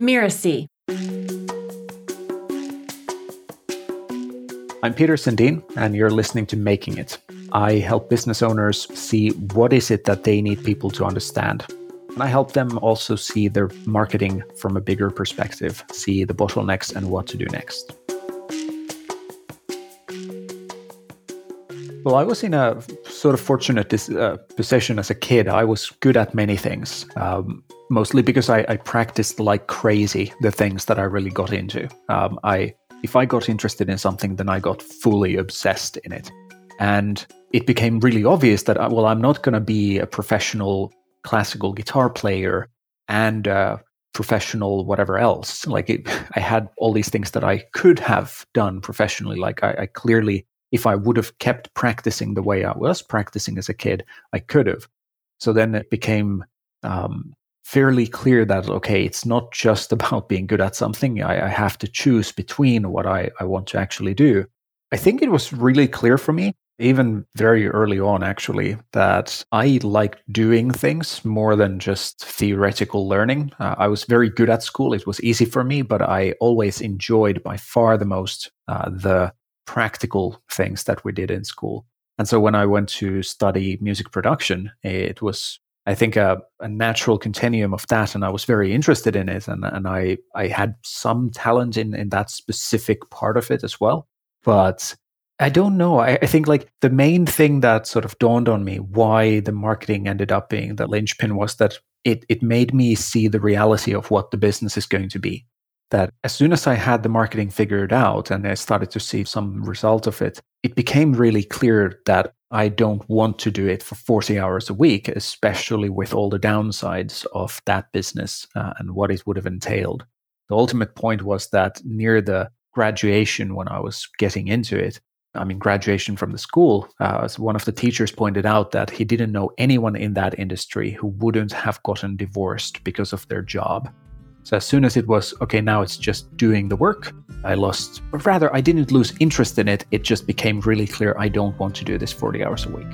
Mirasee. I'm Peter Sandin, and you're listening to Making It. I help business owners see what is it that they need people to understand. And I help them also see their marketing from a bigger perspective, see the bottlenecks and what to do next. Well, I was in a sort of fortunate uh, position as a kid. I was good at many things, um, mostly because I, I, practiced like crazy the things that I really got into. Um, I, if I got interested in something, then I got fully obsessed in it, and it became really obvious that uh, well, I'm not going to be a professional classical guitar player and professional whatever else. Like it, I had all these things that I could have done professionally. Like I, I clearly if I would have kept practicing the way I was practicing as a kid, I could have. So then it became um, fairly clear that, okay, it's not just about being good at something. I, I have to choose between what I, I want to actually do. I think it was really clear for me, even very early on, actually, that I like doing things more than just theoretical learning. Uh, I was very good at school. It was easy for me, but I always enjoyed by far the most uh, the practical things that we did in school. And so when I went to study music production, it was, I think, a, a, natural continuum of that. And I was very interested in it. And, and I, I had some talent in, in that specific part of it as well. But I don't know. I, I think like the main thing that sort of dawned on me why the marketing ended up being the linchpin was that it, it made me see the reality of what the business is going to be that as soon as I had the marketing figured out and I started to see some result of it, it became really clear that I don't want to do it for 40 hours a week, especially with all the downsides of that business uh, and what it would have entailed. The ultimate point was that near the graduation, when I was getting into it, I mean, graduation from the school, uh, one of the teachers pointed out that he didn't know anyone in that industry who wouldn't have gotten divorced because of their job. So as soon as it was, okay, now it's just doing the work, I lost, or rather, I didn't lose interest in it. It just became really clear I don't want to do this 40 hours a week.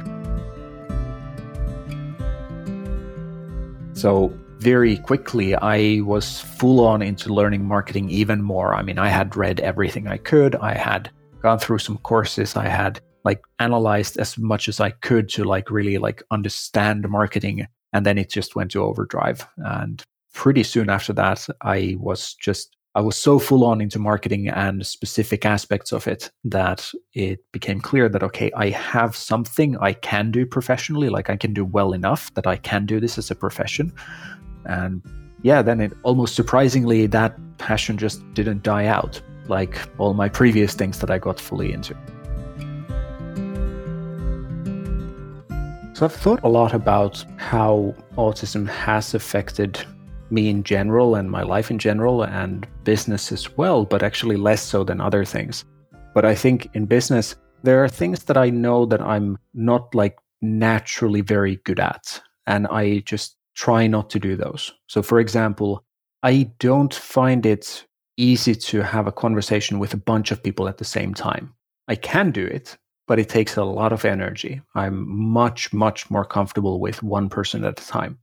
So very quickly, I was full on into learning marketing even more. I mean, I had read everything I could. I had gone through some courses. I had like analyzed as much as I could to like really like understand marketing. And then it just went to overdrive. And pretty soon after that, I was just I was so full on into marketing and specific aspects of it that it became clear that, okay, I have something I can do professionally, like I can do well enough that I can do this as a profession. And yeah, then it almost surprisingly, that passion just didn't die out like all my previous things that I got fully into. So I've thought a lot about how autism has affected me in general and my life in general and business as well, but actually less so than other things. But I think in business, there are things that I know that I'm not like naturally very good at. And I just try not to do those. So, for example, I don't find it easy to have a conversation with a bunch of people at the same time. I can do it, but it takes a lot of energy. I'm much, much more comfortable with one person at a time.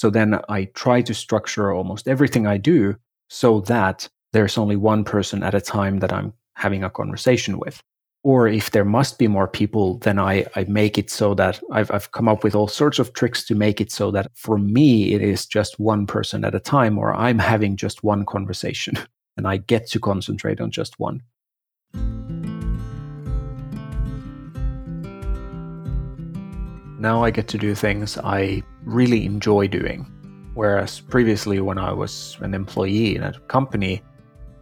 So then I try to structure almost everything I do so that there's only one person at a time that I'm having a conversation with. Or if there must be more people, then I, I make it so that I've, I've come up with all sorts of tricks to make it so that for me, it is just one person at a time, or I'm having just one conversation and I get to concentrate on just one. Now I get to do things I really enjoy doing. Whereas previously, when I was an employee in a company,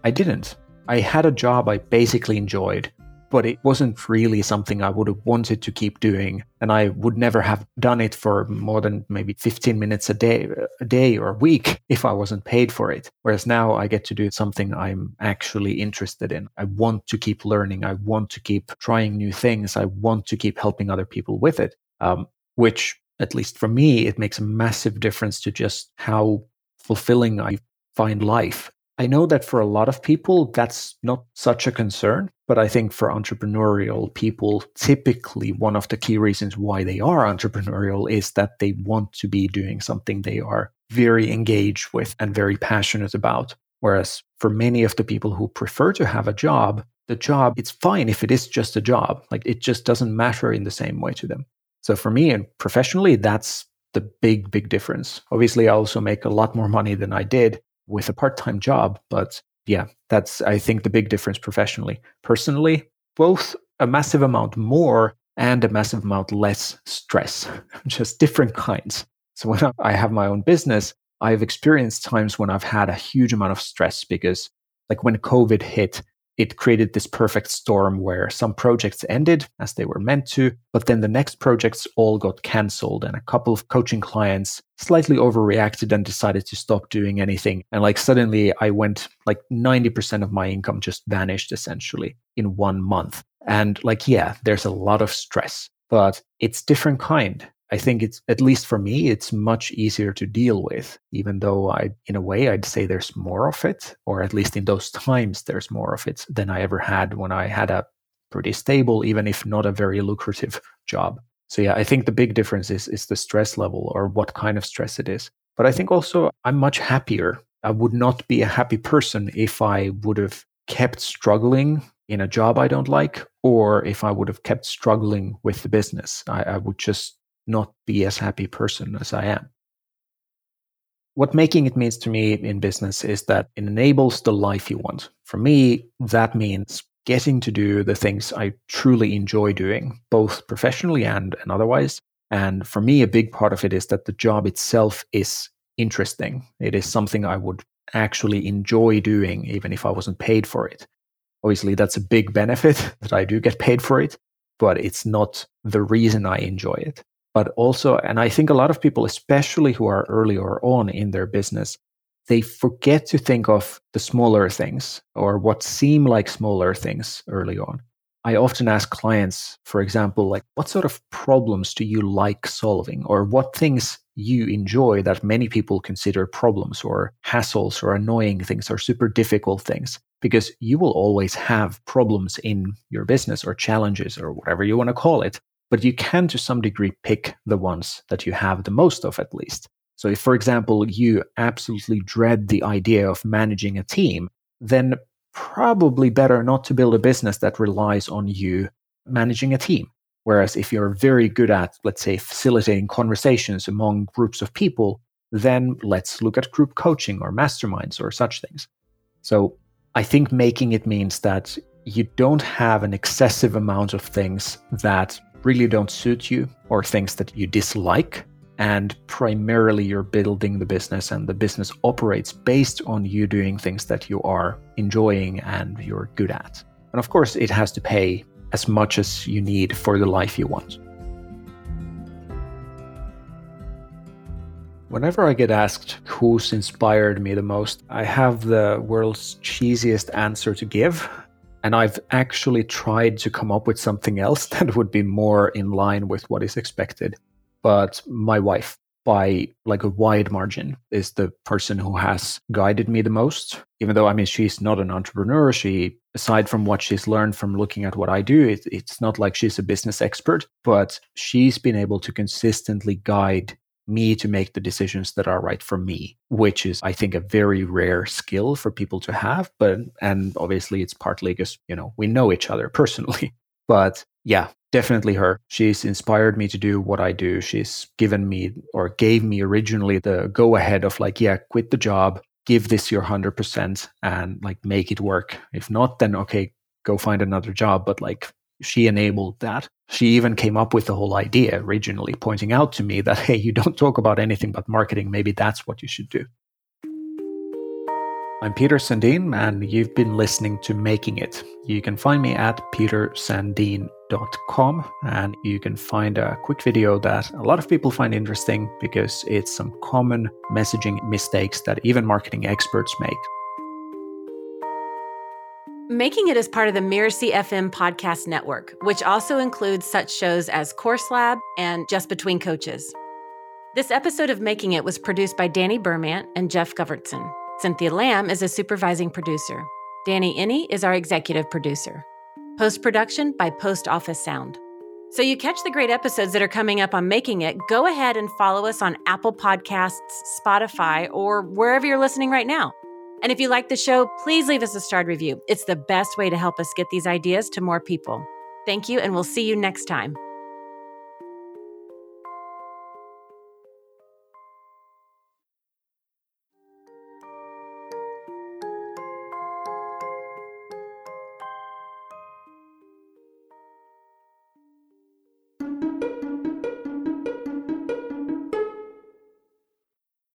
I didn't. I had a job I basically enjoyed, but it wasn't really something I would have wanted to keep doing. And I would never have done it for more than maybe 15 minutes a day, a day or a week if I wasn't paid for it. Whereas now I get to do something I'm actually interested in. I want to keep learning. I want to keep trying new things. I want to keep helping other people with it um, which, at least for me, it makes a massive difference to just how fulfilling I find life. I know that for a lot of people, that's not such a concern. But I think for entrepreneurial people, typically one of the key reasons why they are entrepreneurial is that they want to be doing something they are very engaged with and very passionate about. Whereas for many of the people who prefer to have a job, the job, it's fine if it is just a job. Like it just doesn't matter in the same way to them. So for me and professionally, that's the big, big difference. Obviously, I also make a lot more money than I did with a part time job. But yeah, that's, I think, the big difference professionally. Personally, both a massive amount more and a massive amount less stress, just different kinds. So when I have my own business, I've experienced times when I've had a huge amount of stress because, like, when COVID hit, it created this perfect storm where some projects ended as they were meant to, but then the next projects all got cancelled, and a couple of coaching clients slightly overreacted and decided to stop doing anything. And like suddenly, I went like 90% of my income just vanished essentially in one month. And like, yeah, there's a lot of stress, but it's different kind. I think it's at least for me, it's much easier to deal with, even though I, in a way, I'd say there's more of it, or at least in those times, there's more of it than I ever had when I had a pretty stable, even if not a very lucrative job. So yeah, I think the big difference is is the stress level or what kind of stress it is. But I think also I'm much happier. I would not be a happy person if I would have kept struggling in a job I don't like, or if I would have kept struggling with the business. I, I would just not be as happy person as I am. What making it means to me in business is that it enables the life you want. For me, that means getting to do the things I truly enjoy doing, both professionally and, and otherwise. And for me, a big part of it is that the job itself is interesting. It is something I would actually enjoy doing, even if I wasn't paid for it. Obviously, that's a big benefit that I do get paid for it, but it's not the reason I enjoy it but also, and I think a lot of people, especially who are earlier on in their business, they forget to think of the smaller things or what seem like smaller things early on. I often ask clients, for example, like, what sort of problems do you like solving? Or what things you enjoy that many people consider problems or hassles or annoying things or super difficult things? Because you will always have problems in your business or challenges or whatever you want to call it but you can to some degree pick the ones that you have the most of at least. So if, for example, you absolutely dread the idea of managing a team, then probably better not to build a business that relies on you managing a team. Whereas if you're very good at, let's say, facilitating conversations among groups of people, then let's look at group coaching or masterminds or such things. So I think making it means that you don't have an excessive amount of things that really don't suit you or things that you dislike. And primarily, you're building the business, and the business operates based on you doing things that you are enjoying and you're good at. And of course, it has to pay as much as you need for the life you want. Whenever I get asked who's inspired me the most, I have the world's cheesiest answer to give. And I've actually tried to come up with something else that would be more in line with what is expected. But my wife, by like a wide margin, is the person who has guided me the most. Even though, I mean, she's not an entrepreneur. She, aside from what she's learned from looking at what I do, it, it's not like she's a business expert, but she's been able to consistently guide me to make the decisions that are right for me, which is, I think, a very rare skill for people to have. But, and obviously it's partly because, you know, we know each other personally. But yeah, definitely her. She's inspired me to do what I do. She's given me or gave me originally the go ahead of like, yeah, quit the job, give this your 100% and like make it work. If not, then okay, go find another job. But like, she enabled that. She even came up with the whole idea originally, pointing out to me that, hey, you don't talk about anything but marketing. Maybe that's what you should do. I'm Peter Sandin, and you've been listening to Making It. You can find me at petersandin.com, and you can find a quick video that a lot of people find interesting because it's some common messaging mistakes that even marketing experts make. Making it is part of the Mirasee FM podcast network, which also includes such shows as Course Lab and Just Between Coaches. This episode of Making It was produced by Danny Burmant and Jeff Govertson. Cynthia Lamb is a supervising producer. Danny Iny is our executive producer. Post production by Post Office Sound. So you catch the great episodes that are coming up on Making It, go ahead and follow us on Apple Podcasts, Spotify, or wherever you're listening right now. And if you like the show, please leave us a starred review. It's the best way to help us get these ideas to more people. Thank you, and we'll see you next time.